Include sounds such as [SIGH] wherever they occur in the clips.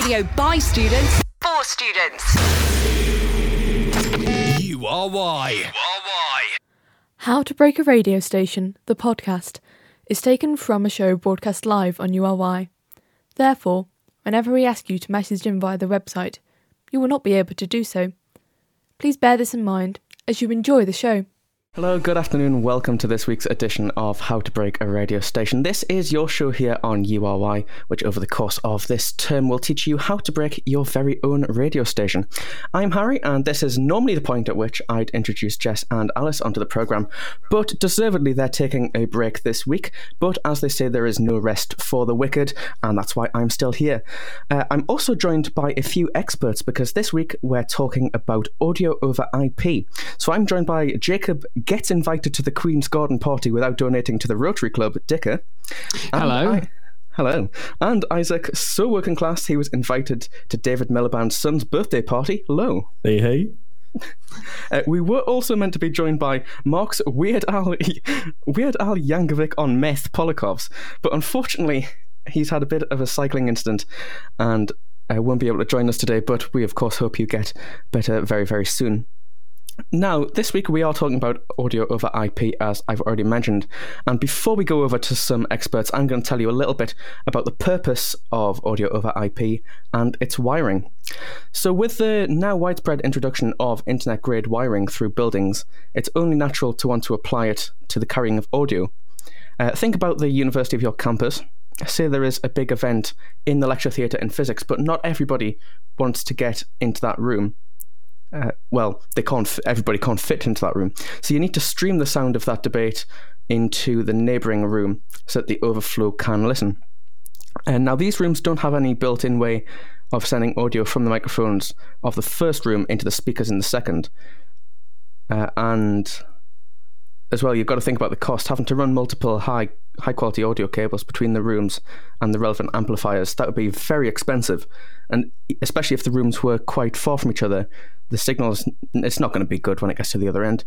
radio by students for students. You are why. You are why. How to Break a Radio Station, the podcast, is taken from a show broadcast live on URY. Therefore, whenever we ask you to message in via the website, you will not be able to do so. Please bear this in mind as you enjoy the show. Hello, good afternoon. Welcome to this week's edition of How to Break a Radio Station. This is your show here on URY, which over the course of this term will teach you how to break your very own radio station. I'm Harry, and this is normally the point at which I'd introduce Jess and Alice onto the programme, but deservedly they're taking a break this week. But as they say, there is no rest for the wicked, and that's why I'm still here. Uh, I'm also joined by a few experts because this week we're talking about audio over IP. So I'm joined by Jacob gets invited to the Queen's Garden party without donating to the Rotary Club, Dicker. And Hello. I- hello. And Isaac, so working class, he was invited to David Miliband's son's birthday party, Low. Hey, hey. [LAUGHS] Uh, we were also meant to be joined by Mark's Weird Al, [LAUGHS] Weird Al Yankovic on meth Polikovs, but unfortunately, he's had a bit of a cycling incident and uh, won't be able to join us today. But we, of course, hope you get better very, very soon. Now, this week we are talking about audio over IP, as I've already mentioned. And before we go over to some experts, I'm going to tell you a little bit about the purpose of audio over IP and its wiring. So, with the now widespread introduction of internet grade wiring through buildings, it's only natural to want to apply it to the carrying of audio. Uh, think about the university of your campus. Say there is a big event in the lecture theatre in physics, but not everybody wants to get into that room uh, well, they can't. Everybody can't fit into that room, so you need to stream the sound of that debate into the neighbouring room so that the overflow can listen. And now these rooms don't have any built-in way of sending audio from the microphones of the first room into the speakers in the second, uh, and as well, you've got to think about the cost. Having to run multiple high high quality audio cables between the rooms and the relevant amplifiers that would be very expensive, and especially if the rooms were quite far from each other, the signals it's not going to be good when it gets to the other end.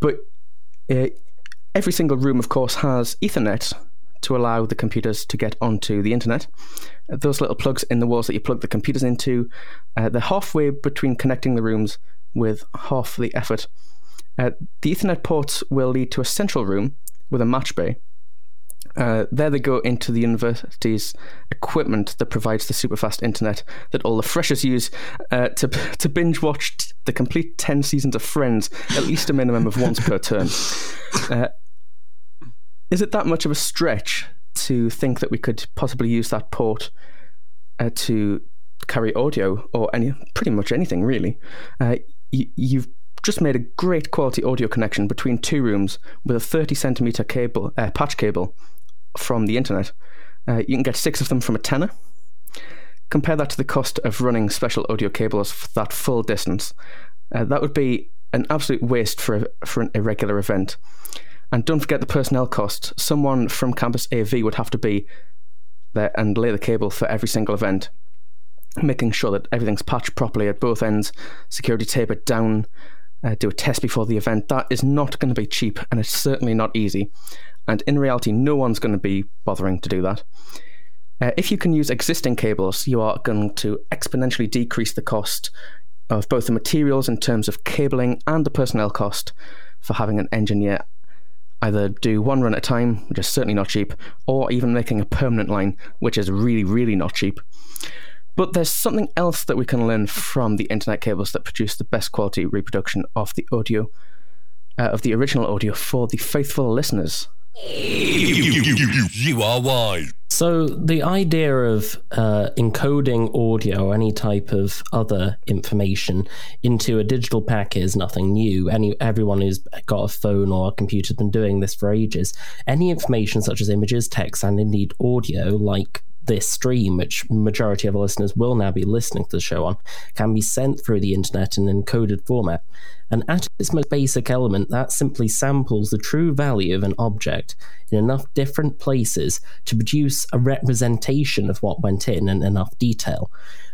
But uh, every single room, of course, has Ethernet to allow the computers to get onto the internet. Those little plugs in the walls that you plug the computers into, uh, they're halfway between connecting the rooms with half the effort. Uh, the Ethernet ports will lead to a central room with a patch bay. Uh, there they go into the university's equipment that provides the superfast internet that all the freshers use uh, to [LAUGHS] to binge watch t- the complete ten seasons of Friends at least a minimum of once per term. Uh, is it that much of a stretch to think that we could possibly use that port uh, to carry audio or any pretty much anything really? Uh, y- you've just made a great quality audio connection between two rooms with a 30 centimeter cable uh, patch cable from the internet. Uh, you can get six of them from a tenner. Compare that to the cost of running special audio cables for that full distance. Uh, that would be an absolute waste for for an irregular event. And don't forget the personnel cost. Someone from Campus AV would have to be there and lay the cable for every single event, making sure that everything's patched properly at both ends, security tape it down, uh, do a test before the event. That is not going to be cheap, and it's certainly not easy. And in reality, no one's going to be bothering to do that. Uh, if you can use existing cables, you are going to exponentially decrease the cost of both the materials in terms of cabling and the personnel cost for having an engineer either do one run at a time, which is certainly not cheap, or even making a permanent line, which is really, really not cheap. But there's something else that we can learn from the internet cables that produce the best quality reproduction of the audio, uh, of the original audio for the faithful listeners. You, are why. So the idea of uh, encoding audio or any type of other information into a digital packet is nothing new. Any everyone who's got a phone or a computer has been doing this for ages. Any information such as images, text, and indeed audio, like this stream, which majority of our listeners will now be listening to the show on, can be sent through the internet in an encoded format. And at its most basic element, that simply samples the true value of an object in enough different places to produce a representation of what went in in enough detail.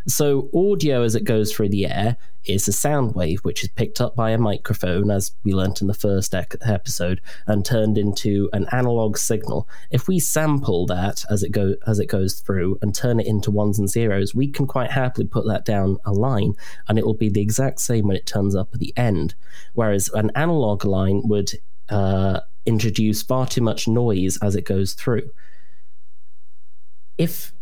So, audio as it goes through the air is a sound wave which is picked up by a microphone, as we learnt in the first episode, and turned into an analog signal. If we sample that as it go as it goes through and turn it into ones and zeros, we can quite happily put that down a line and it will be the exact same when it turns up at the end. Whereas an analog line would uh, introduce far too much noise as it goes through. If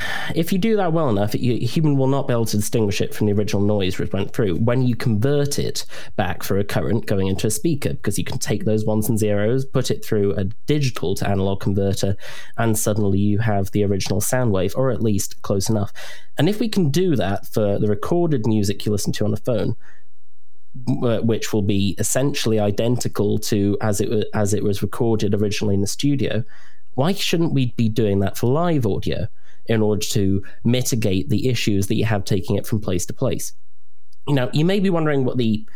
[SIGHS] if you do that well enough, you, human will not be able to distinguish it from the original noise which went through when you convert it back for a current going into a speaker, because you can take those ones and zeros, put it through a digital to analog converter, and suddenly you have the original sound wave, or at least close enough. And if we can do that for the recorded music you listen to on a phone, uh, which will be essentially identical to as it as it was recorded originally in the studio, why shouldn't we be doing that for live audio? In order to mitigate the issues that you have taking it from place to place. Now, you may be wondering what the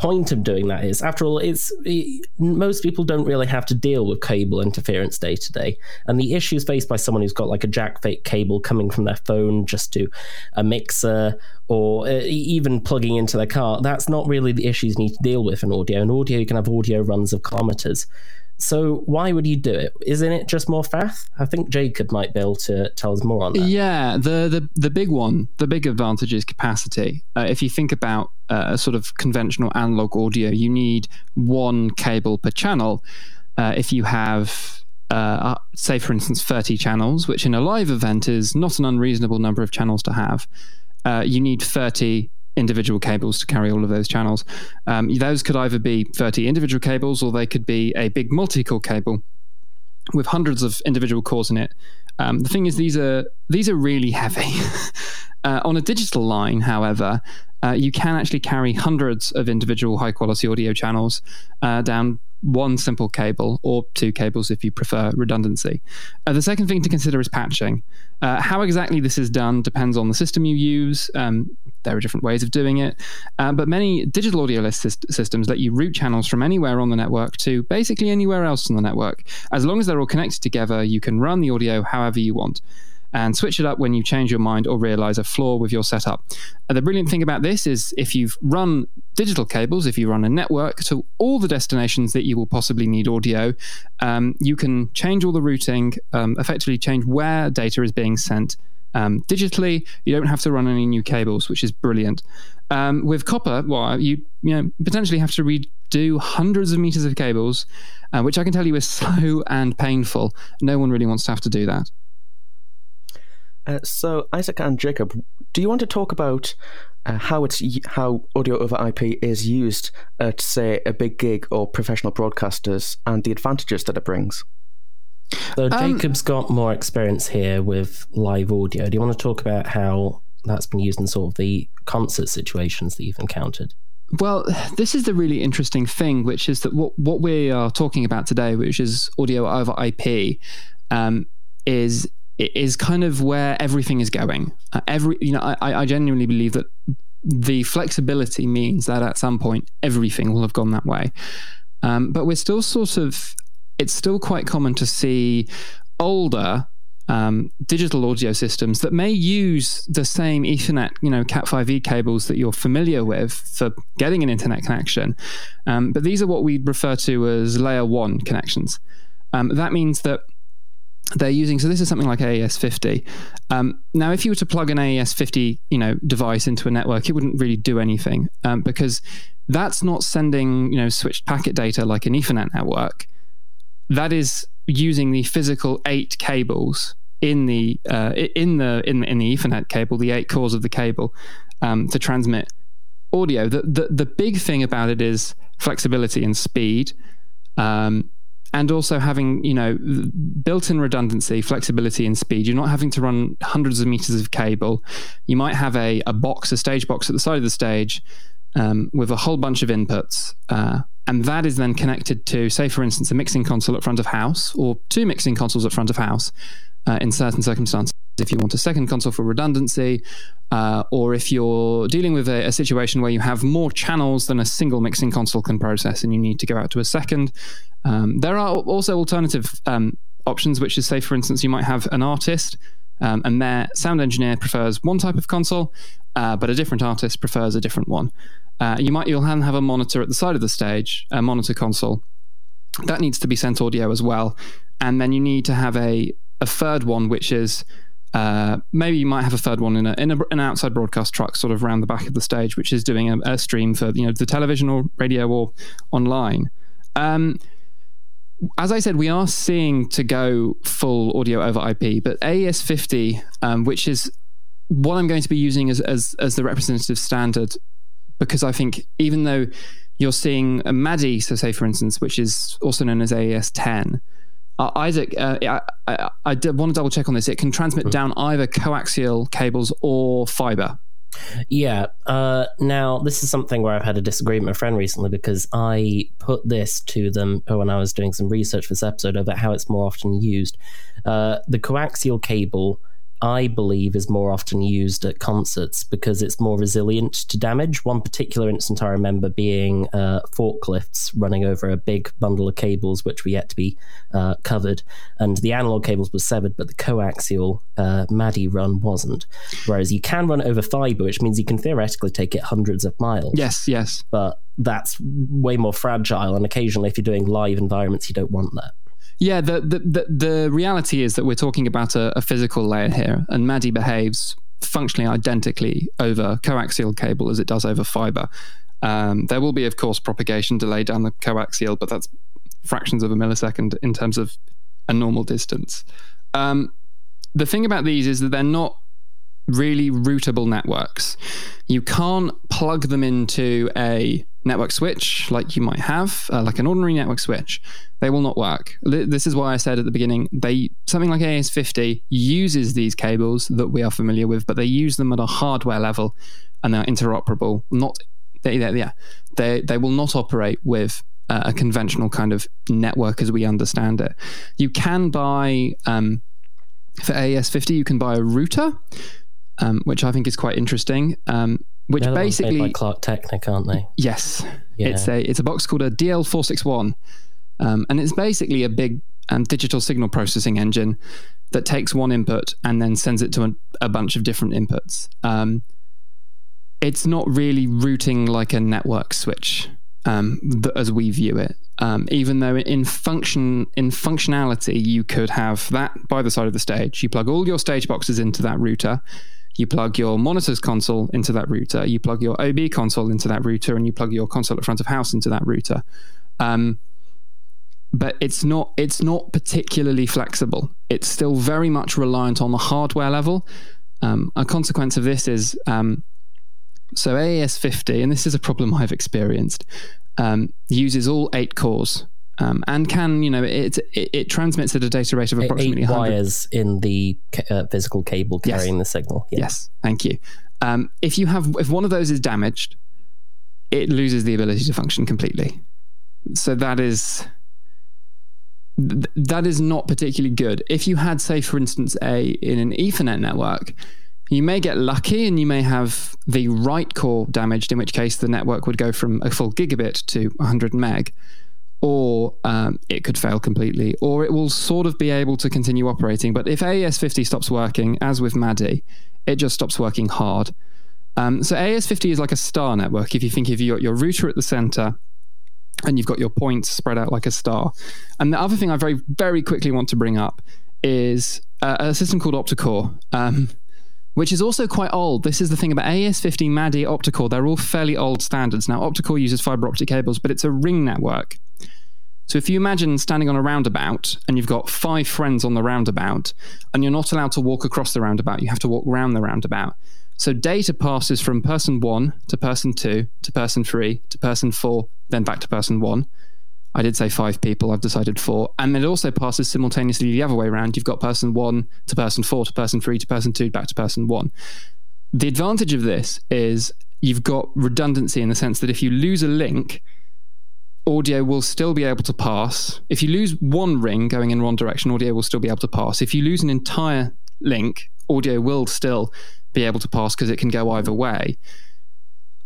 point of doing that is. After all, it's it, most people don't really have to deal with cable interference day to day, and the issues faced by someone who's got like a jack fake cable coming from their phone just to a mixer or uh, even plugging into their car. That's not really the issues you need to deal with in audio. In audio, you can have audio runs of kilometers. So why would you do it? Isn't it just more faff? I think Jacob might be able to tell us more on that. Yeah, the the, the big one, the big advantage is capacity. Uh, if you think about uh, a sort of conventional analog audio, you need one cable per channel. Uh, if you have uh, say for instance 30 channels which in a live event is not an unreasonable number of channels to have uh, you need 30 individual cables to carry all of those channels. Um, those could either be 30 individual cables or they could be a big multi core cable with hundreds of individual cores in it. Um, the thing is, these are these are really heavy. [LAUGHS] uh, on a digital line, however, uh, you can actually carry hundreds of individual high quality audio channels uh, down one simple cable or two cables if you prefer redundancy. Uh, the second thing to consider is patching. Uh, how exactly this is done depends on the system you use. Um, there are different ways of doing it, uh, but many digital audio list systems let you route channels from anywhere on the network to basically anywhere else on the network. As long as they're all connected together, you can run the audio however you want and switch it up when you change your mind or realize a flaw with your setup. And the brilliant thing about this is if you've run digital cables, if you run a network to all the destinations that you will possibly need audio, um, you can change all the routing, um, effectively change where data is being sent. Um, digitally, you don't have to run any new cables, which is brilliant. Um, with copper, well, you you know potentially have to redo hundreds of meters of cables, uh, which I can tell you is [LAUGHS] slow and painful. No one really wants to have to do that. Uh, so, Isaac and Jacob, do you want to talk about uh, how it's how audio over IP is used at, say, a big gig or professional broadcasters, and the advantages that it brings? So, um, Jacob's got more experience here with live audio. Do you want to talk about how that's been used in sort of the concert situations that you've encountered? Well, this is the really interesting thing, which is that what, what we are talking about today, which is audio over IP, um, is is kind of where everything is going. Uh, every, you know, I, I genuinely believe that the flexibility means that at some point everything will have gone that way. Um, but we're still sort of, it's still quite common to see older um, digital audio systems that may use the same Ethernet, you know, Cat5e cables that you're familiar with for getting an internet connection. Um, but these are what we refer to as layer one connections. Um, that means that they're using so this is something like AES50. Um, now, if you were to plug an AES50 you know device into a network, it wouldn't really do anything um, because that's not sending you know switched packet data like an Ethernet network. That is using the physical eight cables in the uh, in the in in the Ethernet cable, the eight cores of the cable um, to transmit audio. The, the the big thing about it is flexibility and speed. Um, and also having you know built-in redundancy flexibility and speed. You're not having to run hundreds of meters of cable. You might have a, a box a stage box at the side of the stage um, with a whole bunch of inputs uh, and that is then connected to say for instance a mixing console at front of house or two mixing consoles at front of house uh, in certain circumstances if you want a second console for redundancy, uh, or if you're dealing with a, a, situation where you have more channels than a single mixing console can process and you need to go out to a second. Um, there are also alternative um, options, which is, say, for instance, you might have an artist um, and their sound engineer prefers one type of console, uh, but a different artist prefers a different one. Uh, you might you'll have a monitor at the side of the stage, a monitor console. That needs to be sent audio as well, and then you need to have a a third one, which is Uh, maybe you might have a third one in, a, in a, an outside broadcast truck, sort of around the back of the stage, which is doing a, a stream for you know the television or radio or online. Um, as I said, we are seeing to go full audio over IP, but AES50, um, which is what I'm going to be using as, as as the representative standard, because I think even though you're seeing a MADI, so say for instance, which is also known as AES10 uh, Isaac, uh, I, I, I want to double check on this. It can transmit mm. down either coaxial cables or fiber. Yeah. Uh, now, this is something where I've had a disagreement with a friend recently because I put this to them when I was doing some research for this episode about how it's more often used. Uh, the coaxial cable I believe is more often used at concerts because it's more resilient to damage. One particular instance I remember being uh, forklifts running over a big bundle of cables, which were yet to be uh, covered, and the analog cables were severed, but the coaxial uh, MADI run wasn't. Whereas you can run over fiber, which means you can theoretically take it hundreds of miles. Yes, yes. But that's way more fragile, and occasionally, if you're doing live environments, you don't want that. Yeah, the, the, the, the, reality is that we're talking about a, a physical layer here, and MADI behaves functionally identically over coaxial cable as it does over fiber. Um, there will be, of course, propagation delay down the coaxial, but that's fractions of a millisecond in terms of a normal distance. Um, the thing about these is that they're not really routable networks. You can't plug them into a network switch like you might have, uh, like an ordinary network switch. They will not work. This is why I said at the beginning, they something like AES50 uses these cables that we are familiar with, but they use them at a hardware level and they're interoperable. Not they, they yeah, they they will not operate with uh, a conventional kind of network as we understand it. You can buy um, for AES50, you can buy a router um, which I think is quite interesting. Um, which They're basically by Klark Teknik, aren't they? Yes, yeah. it's a it's a box called a DL461, um, and it's basically a big um, digital signal processing engine that takes one input and then sends it to a, a bunch of different inputs. Um, it's not really routing like a network switch um, as we view it. Um, even though in function in functionality you could have that by the side of the stage, you plug all your stage boxes into that router, you plug your monitors console into that router, you plug your OB console into that router, and you plug your console at front of house into that router. Um, but it's not it's not particularly flexible. It's still very much reliant on the hardware level. Um, a consequence of this is um, so AES50, and this is a problem I've experienced, um, uses all eight cores. Um, and can you know it, it, it transmits at a data rate of approximately eight wires in the uh, physical cable carrying yes. the signal. Yeah. Yes, thank you. Um, if you have if one of those is damaged, it loses the ability to function completely. So that is that is not particularly good. If you had, say, for instance, a in an Ethernet network, you may get lucky and you may have the right core damaged, in which case the network would go from a full gigabit to 100 meg, or um, it could fail completely, or it will sort of be able to continue operating. But if AES50 stops working, as with MADI, it just stops working hard. Um, so AES50 is like a star network. If you think of your, your router at the center, and you've got your points spread out like a star. And the other thing I very, very quickly want to bring up is uh, a system called Optocor. Um, which is also quite old. This is the thing about AES50, MADI, Optocor. They're all fairly old standards. Now, Optocor uses fiber optic cables, but it's a ring network. So if you imagine standing on a roundabout and you've got five friends on the roundabout and you're not allowed to walk across the roundabout, you have to walk round the roundabout. So data passes from person one to person two to person three to person four, then back to person one. I did say five people. I've decided four. And it also passes simultaneously the other way around. You've got person one to person four to person three to person two back to person one. The advantage of this is you've got redundancy in the sense that if you lose a link, audio will still be able to pass. If you lose one ring going in one direction, audio will still be able to pass. If you lose an entire link, audio will still be able to pass because it can go either way.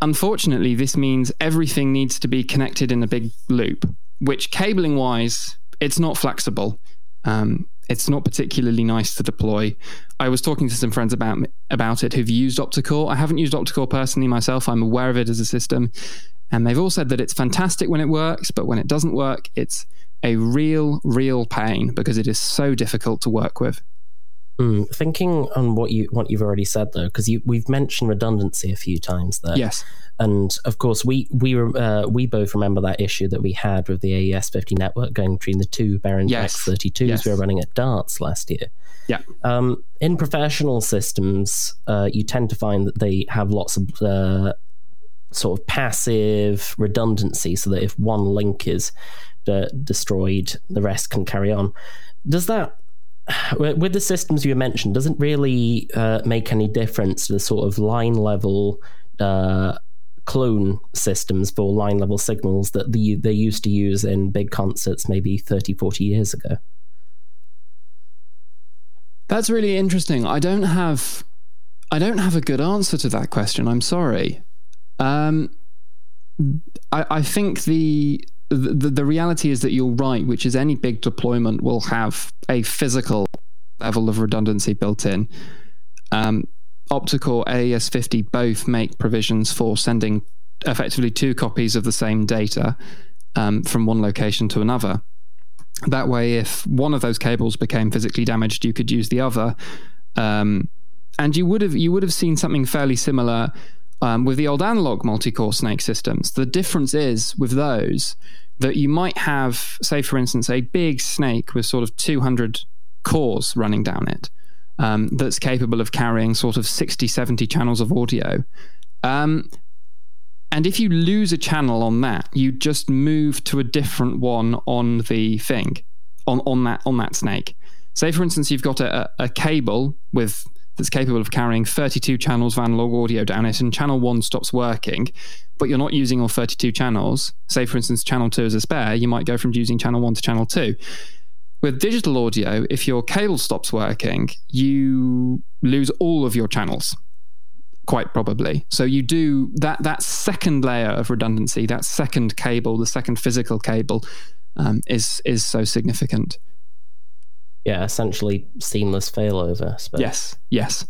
Unfortunately, this means everything needs to be connected in a big loop which cabling wise, it's not flexible. Um, it's not particularly nice to deploy. I was talking to some friends about about it who've used Optocor. I haven't used Optocor personally myself. I'm aware of it as a system, and they've all said that it's fantastic when it works, but when it doesn't work, it's a real, real pain because it is so difficult to work with. Mm, thinking on what you what you've already said though, because we've mentioned redundancy a few times there. Yes, and of course we we uh, we both remember that issue that we had with the AES 50 network going between the two Behringer Yes. X32s Yes. we were running at darts last year. yeah, Um, in professional systems, uh, you tend to find that they have lots of uh, sort of passive redundancy, so that if one link is uh, destroyed, the rest can carry on. Does that, with with the systems you mentioned, doesn't really uh, make any difference to the sort of line level uh, clone systems for line level signals that the, they used to use in big concerts maybe 30, 40 years ago? that's really interesting. I don't have, I don't have a good answer to that question. I'm sorry. Um, I, I think the, the the reality is that you're right, which is any big deployment will have a physical level of redundancy built in. Um, optical AES 50 both make provisions for sending effectively two copies of the same data um, from one location to another. That way, if one of those cables became physically damaged, you could use the other. Um, and you would have you would have seen something fairly similar um, with the old analog multi-core snake systems. The difference is with those that you might have, say, for instance, a big snake with sort of 200 cores running down it um, that's capable of carrying sort of 60, 70 channels of audio. Um, and if you lose a channel on that, you just move to a different one on the thing, on, on that on that snake. Say, for instance, you've got a, a cable with that's capable of carrying 32 channels of analog audio down it, and channel one stops working, but you're not using all 32 channels. Say, for instance, channel two is a spare, you might go from using channel one to channel two. With digital audio, if your cable stops working, you lose all of your channels quite probably. So you do that that second layer of redundancy, that second cable, the second physical cable, um, is is so significant. Yeah, essentially seamless failover. Yes, yes.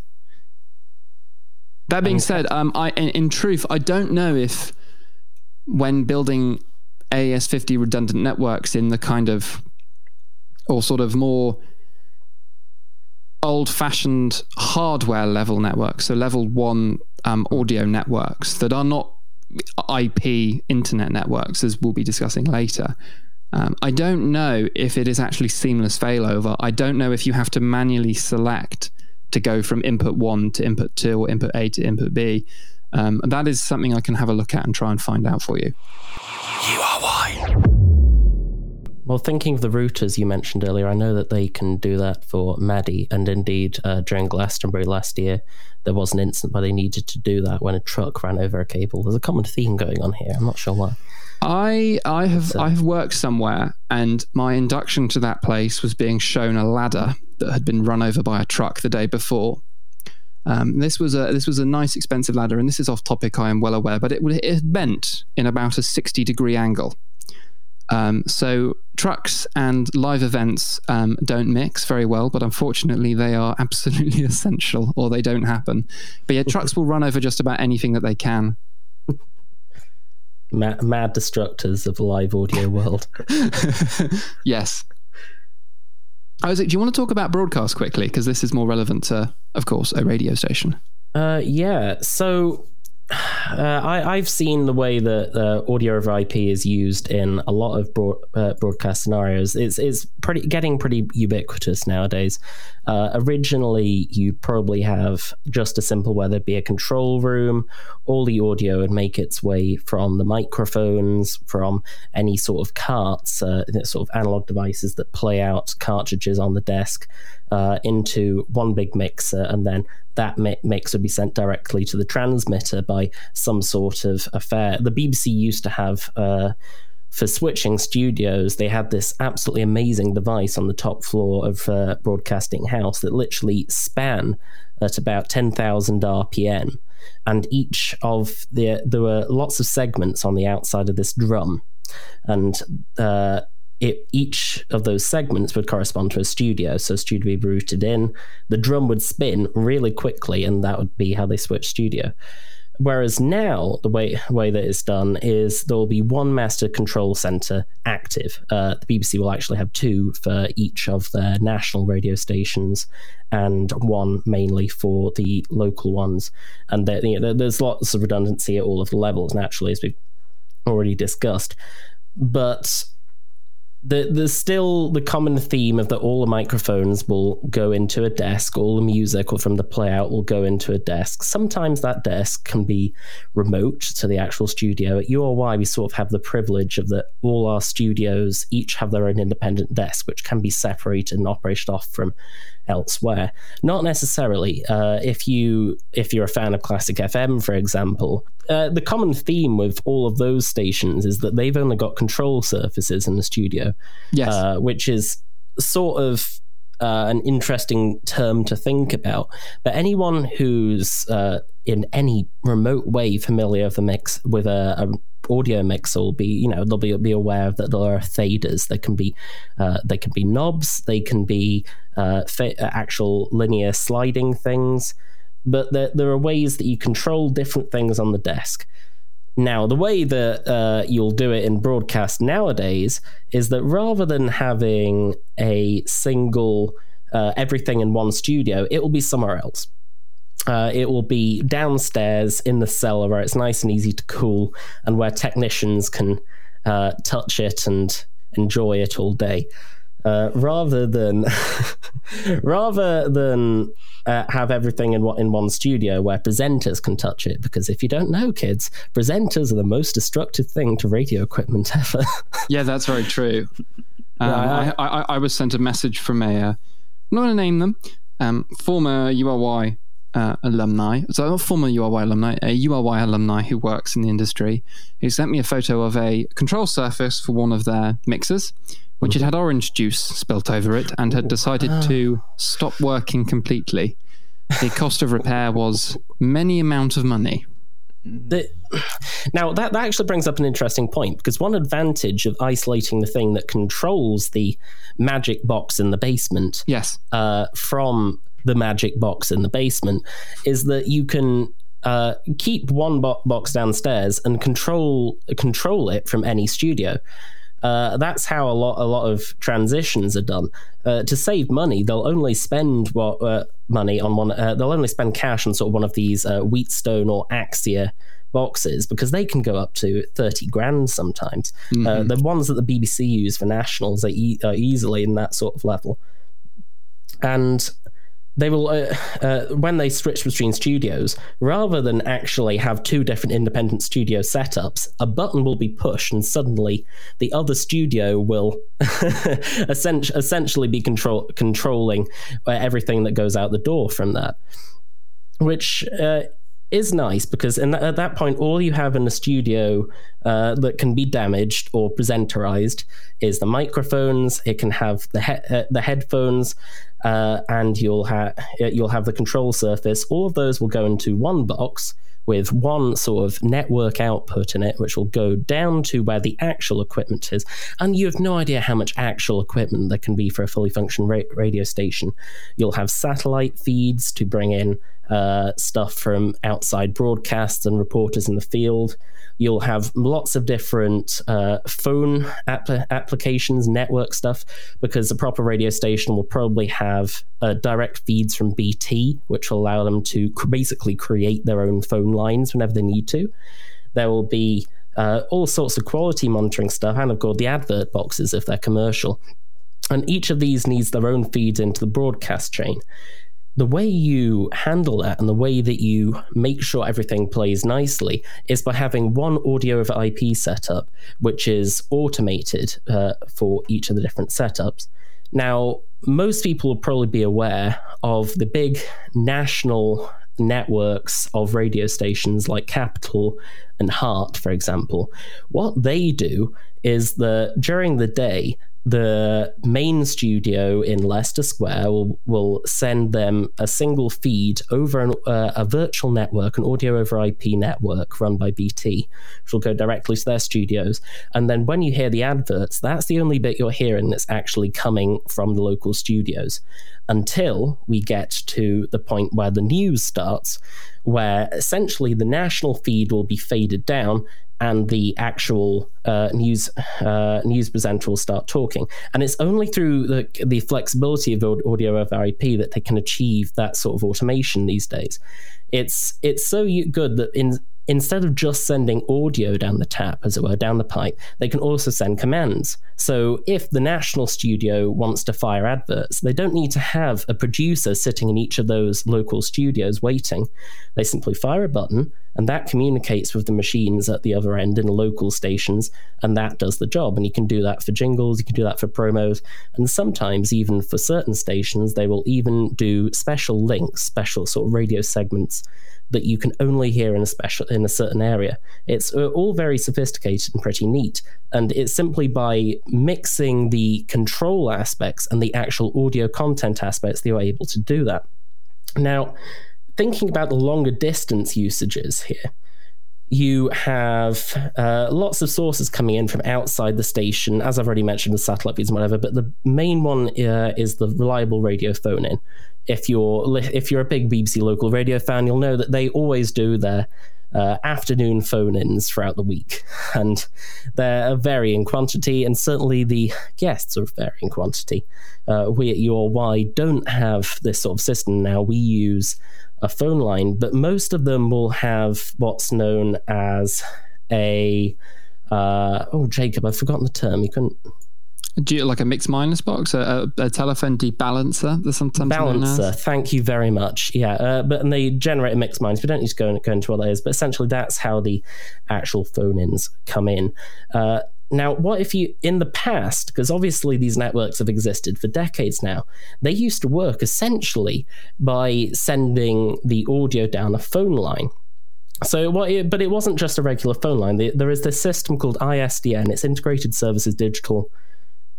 That being And- said, um, I in, in truth, I don't know if when building AES fifty redundant networks in the kind of or sort of more old fashioned hardware level networks, so level one um, audio networks that are not IP internet networks, as we'll be discussing later. Um, I don't know if it is actually seamless failover. I don't know if you have to manually select to go from input one to input two or input A to input B. Um, that is something I can have a look at and try and find out for you. You are why. Well, thinking of the routers you mentioned earlier, I know that they can do that for MADI, and indeed, uh, during Glastonbury last year, there was an incident where they needed to do that when a truck ran over a cable. There's a common theme going on here. I'm not sure why. I I have So- I have worked somewhere, and my induction to that place was being shown a ladder that had been run over by a truck the day before. Um, this was a this was a nice expensive ladder, and this is off topic. I am well aware, but it it had bent in about a sixty degree angle. Um, so trucks and live events um, don't mix very well, but unfortunately they are [LAUGHS] absolutely essential, or they don't happen. But yeah, trucks [LAUGHS] will run over just about anything that they can. Mad, mad destructors of the live audio [LAUGHS] world. yes. Isaac, do you want to talk about broadcast quickly? Because this is more relevant to, of course, a radio station. Uh, yeah. So uh, I, I've seen the way that uh, audio over IP is used in a lot of broad, uh, broadcast scenarios. It's it's pretty getting pretty ubiquitous nowadays. Uh, originally, you'd probably have just a simple where there'd be a control room. All the audio would make its way from the microphones, from any sort of carts, uh, sort of analog devices that play out cartridges on the desk, uh, into one big mixer, and then that mi- mix would be sent directly to the transmitter by some sort of affair. The BBC used to have. Uh, for switching studios, they had this absolutely amazing device on the top floor of uh, Broadcasting House that literally span at about 10,000 RPM. And each of the, there were lots of segments on the outside of this drum. And uh, it, each of those segments would correspond to a studio. So, a studio would be routed in, the drum would spin really quickly, and that would be how they switch studio. Whereas now, the way way that it's done is there will be one master control center active. Uh, the BBC will actually have two for each of their national radio stations, and one mainly for the local ones. And there, you know, there's lots of redundancy at all of the levels, naturally, as we've already discussed. But the, there's still the common theme of that all the microphones will go into a desk, all the music or from the playout will go into a desk. Sometimes that desk can be remote to the actual studio. At URY, we sort of have the privilege of that all our studios each have their own independent desk, which can be separated and operated off from elsewhere. Not necessarily. Uh, if you if you're a fan of classic FM, for example, uh, the common theme with all of those stations is that they've only got control surfaces in the studio. Yes, uh, which is sort of. Uh, an interesting term to think about, but anyone who's uh, in any remote way familiar with the mix with a, a audio mix will be you know they'll be be aware that there are faders. They can be uh, can be knobs. They can be uh, uh, actual linear sliding things. But there, there are ways that you control different things on the desk. Now the way that uh, you'll do it in broadcast nowadays is that rather than having a single uh, everything in one studio it will be somewhere else uh, it will be downstairs in the cellar where it's nice and easy to cool and where technicians can uh, touch it and enjoy it all day. Uh, rather than [LAUGHS] rather than uh, have everything in in one studio where presenters can touch it, because if you don't know, kids, presenters are the most destructive thing to radio equipment [LAUGHS] ever. yeah, that's very true. [LAUGHS] Um, I, I, I, was sent a message from a, uh, I'm not going to name them, um, former URY uh, alumni, so a former URY alumni, a URY alumni who works in the industry, who sent me a photo of a control surface for one of their mixers, which had had orange juice spilt over it and had decided to stop working completely. The cost of repair was many amount of money. The, now that, that actually brings up an interesting point because one advantage of isolating the thing that controls the magic box in the basement yes uh, from the magic box in the basement is that you can uh, keep one bo- box downstairs and control control it from any studio. Uh, that's how a lot a lot of transitions are done. Uh, to save money, they'll only spend what uh, money on one. Uh, they'll only spend cash on sort of one of these uh, Wheatstone or Axia boxes because they can go up to 30 grand sometimes. Mm-hmm. the ones that the BBC use for nationals are, e- are easily in that sort of level. And they will uh, uh, when they switch between studios rather than actually have two different independent studio setups a button will be pushed and suddenly the other studio will [LAUGHS] essentially be control- controlling uh, everything that goes out the door from that. Which uh, is nice because that, at that point, all you have in the studio uh, that can be damaged or presenterized is the microphones. It can have the he- uh, the headphones, uh, and you'll have you'll have the control surface. All of those will go into one box with one sort of network output in it, which will go down to where the actual equipment is. And you have no idea how much actual equipment there can be for a fully functioning ra- radio station. You'll have satellite feeds to bring in uh, stuff from outside broadcasts and reporters in the field. You'll have lots of different uh, phone app- applications, network stuff, because a proper radio station will probably have uh, direct feeds from BT, which will allow them to cr- basically create their own phone lines whenever they need to. There will be uh, all sorts of quality monitoring stuff, and of course the advert boxes if they're commercial. And each of these needs their own feeds into the broadcast chain the way you handle that and the way that you make sure everything plays nicely is by having one audio over IP setup, which is automated uh, for each of the different setups. Now, most people will probably be aware of the big national networks of radio stations like Capital and Heart, for example. What they do is that during the day, the main studio in Leicester Square will, will send them a single feed over an, uh, a virtual network, an audio over IP network run by BT, which will go directly to their studios. And then when you hear the adverts, that's the only bit you're hearing that's actually coming from the local studios until we get to the point where the news starts, where essentially the national feed will be faded down and the actual uh, news uh, news presenter will start talking. And it's only through the, the flexibility of audio over IP that they can achieve that sort of automation these days. It's it's so good that in instead of just sending audio down the tap, as it were, down the pipe, they can also send commands. So if the national studio wants to fire adverts, they don't need to have a producer sitting in each of those local studios waiting. They simply fire a button, and that communicates with the machines at the other end in the local stations, and that does the job. And you can do that for jingles, you can do that for promos, and sometimes even for certain stations, they will even do special links, special sort of radio segments that you can only hear in a special in a certain area. It's uh, all very sophisticated and pretty neat, and it's simply by mixing the control aspects and the actual audio content aspects that you're able to do that. Now, thinking about the longer distance usages here, you have uh, lots of sources coming in from outside the station, as I've already mentioned, the satellite feeds and whatever. But the main one uh, is the reliable radio phone in. If you're if you're a big BBC local radio fan, you'll know that they always do their uh, afternoon phone ins throughout the week. And they're a varying quantity, and certainly the guests are a varying quantity. Uh, we at URY don't have this sort of system now. We use a phone line, but most of them will have what's known as a uh, oh Jacob, I've forgotten the term. You couldn't. Do you like a mixed minus box, a, a, a telephone debalancer? Sometimes balancer. Thank you very much. Yeah, uh, but and they generate a mixed minus. We don't need to go, go into what that is, but essentially that's how the actual phone ins come in. Uh, now, what if you, in the past, because obviously these networks have existed for decades now, they used to work essentially by sending the audio down a phone line. So, what? It, but it wasn't just a regular phone line. There is this system called ISDN. It's Integrated Services Digital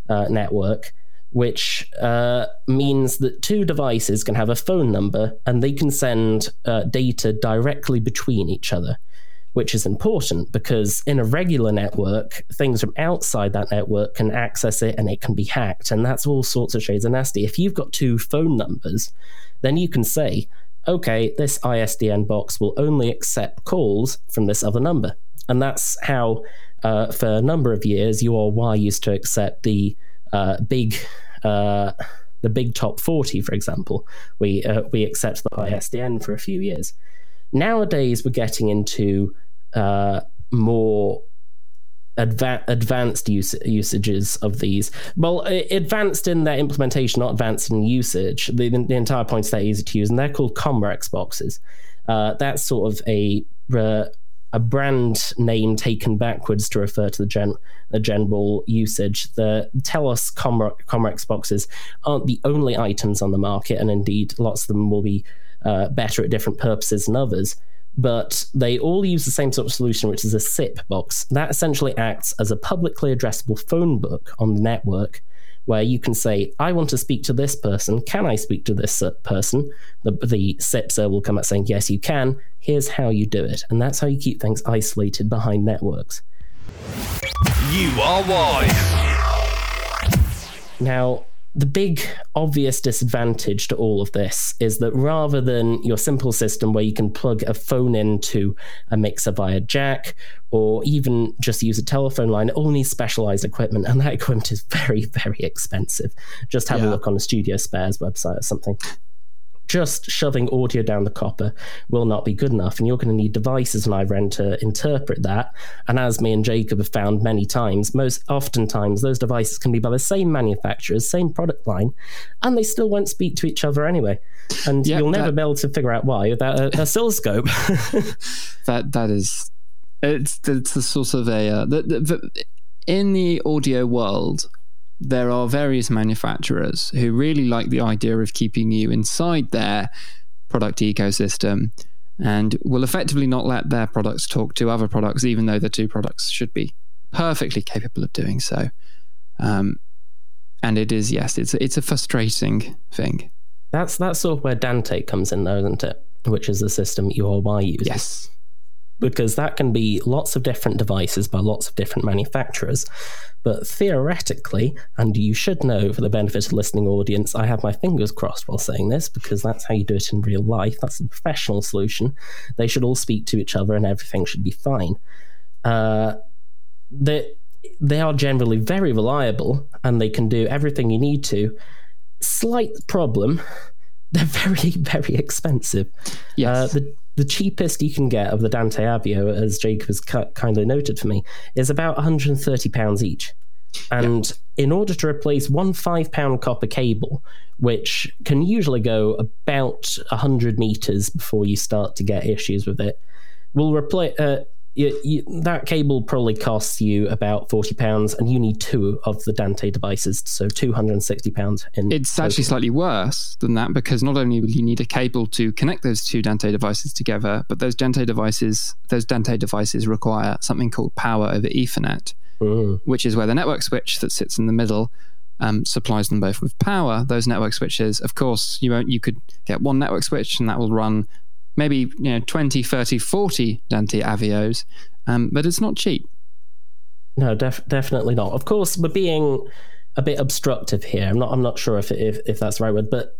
uh, Network, which uh, means that two devices can have a phone number and they can send uh, data directly between each other which is important because in a regular network, things from outside that network can access it and it can be hacked. And that's all sorts of shades of nasty. If you've got two phone numbers, then you can say, okay, this ISDN box will only accept calls from this other number. And that's how, uh, for a number of years, URY used to accept the uh, big. Uh, the big top 40, for example, we uh, we accept the ISDN for a few years. Nowadays, we're getting into uh, more adva- advanced usages of these. Well, advanced in their implementation, not advanced in usage. The, the entire point is they're easy to use, and they're called Comrex boxes. Uh, that's sort of a uh, a brand name taken backwards to refer to the, gen- the general usage. The Telos Comre- Comrex boxes aren't the only items on the market, and indeed, lots of them will be uh, better at different purposes than others but they all use the same sort of solution, which is a SIP box. That essentially acts as a publicly addressable phone book on the network where you can say, I want to speak to this person. Can I speak to this uh, person? The, the SIPser uh, will come out saying, Yes, you can. Here's how you do it. And that's how you keep things isolated behind networks. You are wise. Now, the big obvious disadvantage to all of this is that rather than your simple system where you can plug a phone into a mixer via jack or even just use a telephone line, it all needs specialized equipment, and that equipment is [LAUGHS] very, very expensive. Just have yeah. a look on a Studio Spares website or something just shoving audio down the copper will not be good enough. And you're going to need devices and I rent to interpret that. And as me and Jacob have found many times, most oftentimes those devices can be by the same manufacturers, same product line, and they still won't speak to each other anyway. And you'll never that, be able to figure out why without a, a oscilloscope. [LAUGHS] that that is it's it's a sort of a uh, the, the, the, in the audio world there are various manufacturers who really like the idea of keeping you inside their product ecosystem and will effectively not let their products talk to other products, even though the two products should be perfectly capable of doing so. Um, and it is yes, it's it's a frustrating thing. That's that's sort of where Dante comes in, though, isn't it? Which is the system URY uses. Yes. Because that can be lots of different devices by lots of different manufacturers. But theoretically, and you should know for the benefit of listening audience, I have my fingers crossed while saying this because that's how you do it in real life. That's the professional solution. They should all speak to each other and everything should be fine. Uh, they, they are generally very reliable and they can do everything you need to. Slight problem, [LAUGHS] they're very, [LAUGHS] very expensive. Yes. Uh, the the cheapest you can get of the Dante Avio, as Jacob has kindly noted for me, is about 130 pounds each. And in order to replace one five pound copper cable, which can usually go about 100 meters before you start to get issues with it, will replace. Uh, you, you, that cable probably costs you about 40 pounds, and you need two of the Dante devices, so 260 pounds. In It's actually slightly worse than that because not only will you need a cable to connect those two Dante devices together, but those Dante devices those Dante devices require something called power over Ethernet, Mm. which is where the network switch that sits in the middle um, supplies them both with power. Those network switches, of course, you won't, you could get one network switch and that will run maybe you know 20, 30, 40 Dante Avios, um, but it's not cheap. No, def- definitely not. Of course, we're being a bit obstructive here. I'm not. I'm not sure if if, if that's the right word, but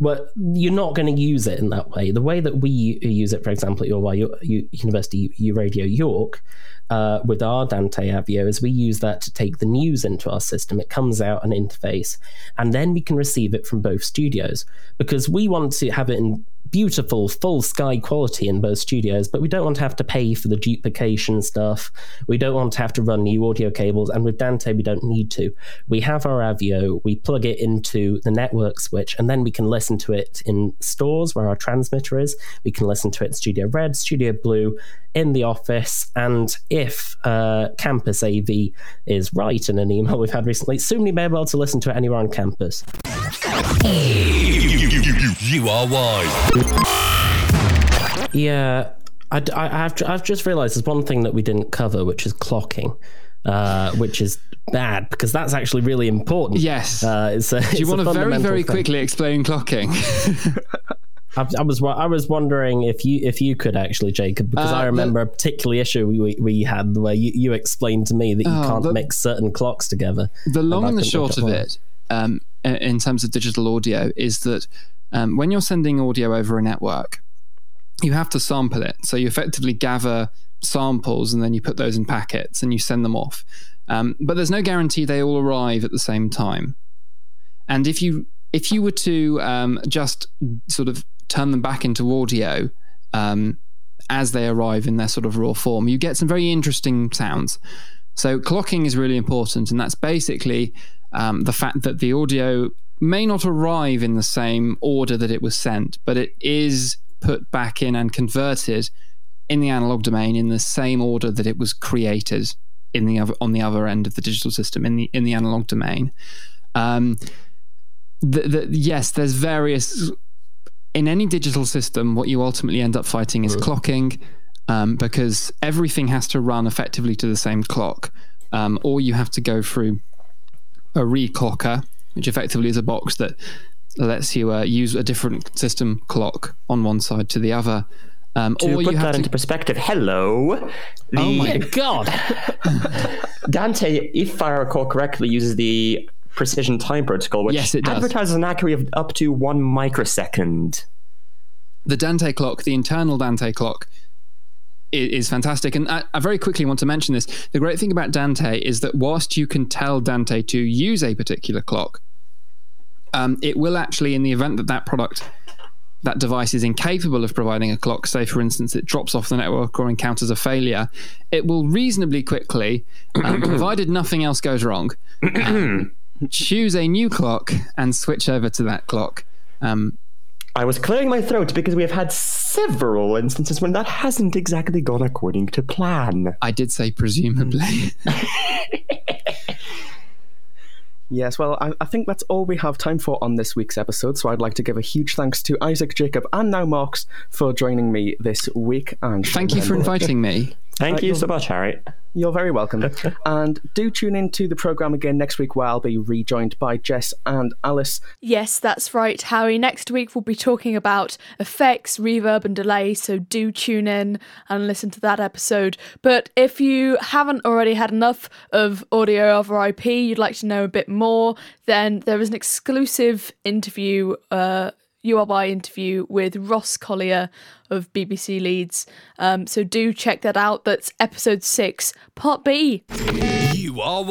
but you're not going to use it in that way. The way that we use it, for example, at your University U Radio York, uh, with our Dante Avio, is we use that to take the news into our system. It comes out an interface, and then we can receive it from both studios because we want to have it in beautiful full sky quality in both studios, but we don't want to have to pay for the duplication stuff. We don't want to have to run new audio cables, and with Dante, we don't need to. We have our Avio, we plug it into the network switch, and then we can listen to it in stores where our transmitter is. We can listen to it Studio Red, Studio Blue, in the office, and if uh, Campus AV is right in an email we've had recently, soon we may be able to listen to it anywhere on campus. You, are wise. Yeah, I, I, have I've just realised there's one thing that we didn't cover, which is clocking, uh, which is bad because that's actually really important. Yes. Uh, it's a, Do you it's a want to very, very thing. quickly explain clocking? [LAUGHS] I, I was I was wondering if you if you could actually, Jacob, because Uh, I the- remember a particular issue we, we, we had where you, you explained to me that you Oh, can't the- mix certain clocks together. the long I and the short of it, um, in terms of digital audio, is that um, when you're sending audio over a network, you have to sample it. So you effectively gather samples and then you put those in packets and you send them off. Um, but there's no guarantee they all arrive at the same time. And if you if you were to um, just sort of turn them back into audio um, as they arrive in their sort of raw form, you get some very interesting sounds. So clocking is really important, and that's basically um, the fact that the audio may not arrive in the same order that it was sent, but it is put back in and converted in the analog domain in the same order that it was created in the other, on the other end of the digital system in the in the analog domain. Um, the, the, yes, there's various in any digital system. What you ultimately end up fighting is clocking, um, because everything has to run effectively to the same clock, um, or you have to go through a reclocker, which effectively is a box that lets you uh, use a different system clock on one side to the other. Um, To put that to into perspective, hello. The Oh my God, [LAUGHS] Dante, if I recall correctly, uses the precision time protocol, which Yes, it does. advertises an accuracy of up to one microsecond. the Dante clock, the internal Dante clock, is fantastic. And I, I very quickly want to mention this. The great thing about Dante is that whilst you can tell Dante to use a particular clock, um, it will actually, in the event that that product, that device is incapable of providing a clock, say for instance it drops off the network or encounters a failure, it will reasonably quickly, um, [CLEARS THROAT] provided nothing else goes wrong, um, [CLEARS THROAT] choose a new clock and switch over to that clock. Um, I was clearing my throat because we have had several instances when that hasn't exactly gone according to plan. I did say presumably. [LAUGHS] [LAUGHS] Yes, well, I, I think that's all we have time for on this week's episode. So I'd like to give a huge thanks to Isaac, Jacob, and now Marks for joining me this week. And Thank you for inviting me. [LAUGHS] Thank Uh, you so much, Harry. You're very welcome. [LAUGHS] and do tune in to the programme again next week where I'll be rejoined by Jess and Alice. Yes, that's right, Harry. Next week we'll be talking about effects, reverb, and delay, so do tune in and listen to that episode. But if you haven't already had enough of Audio over IP, you'd like to know a bit more, then there is an exclusive interview. Uh, URY interview with Ross Collier of BBC Leeds. Um, so do check that out. That's episode six, part B. You are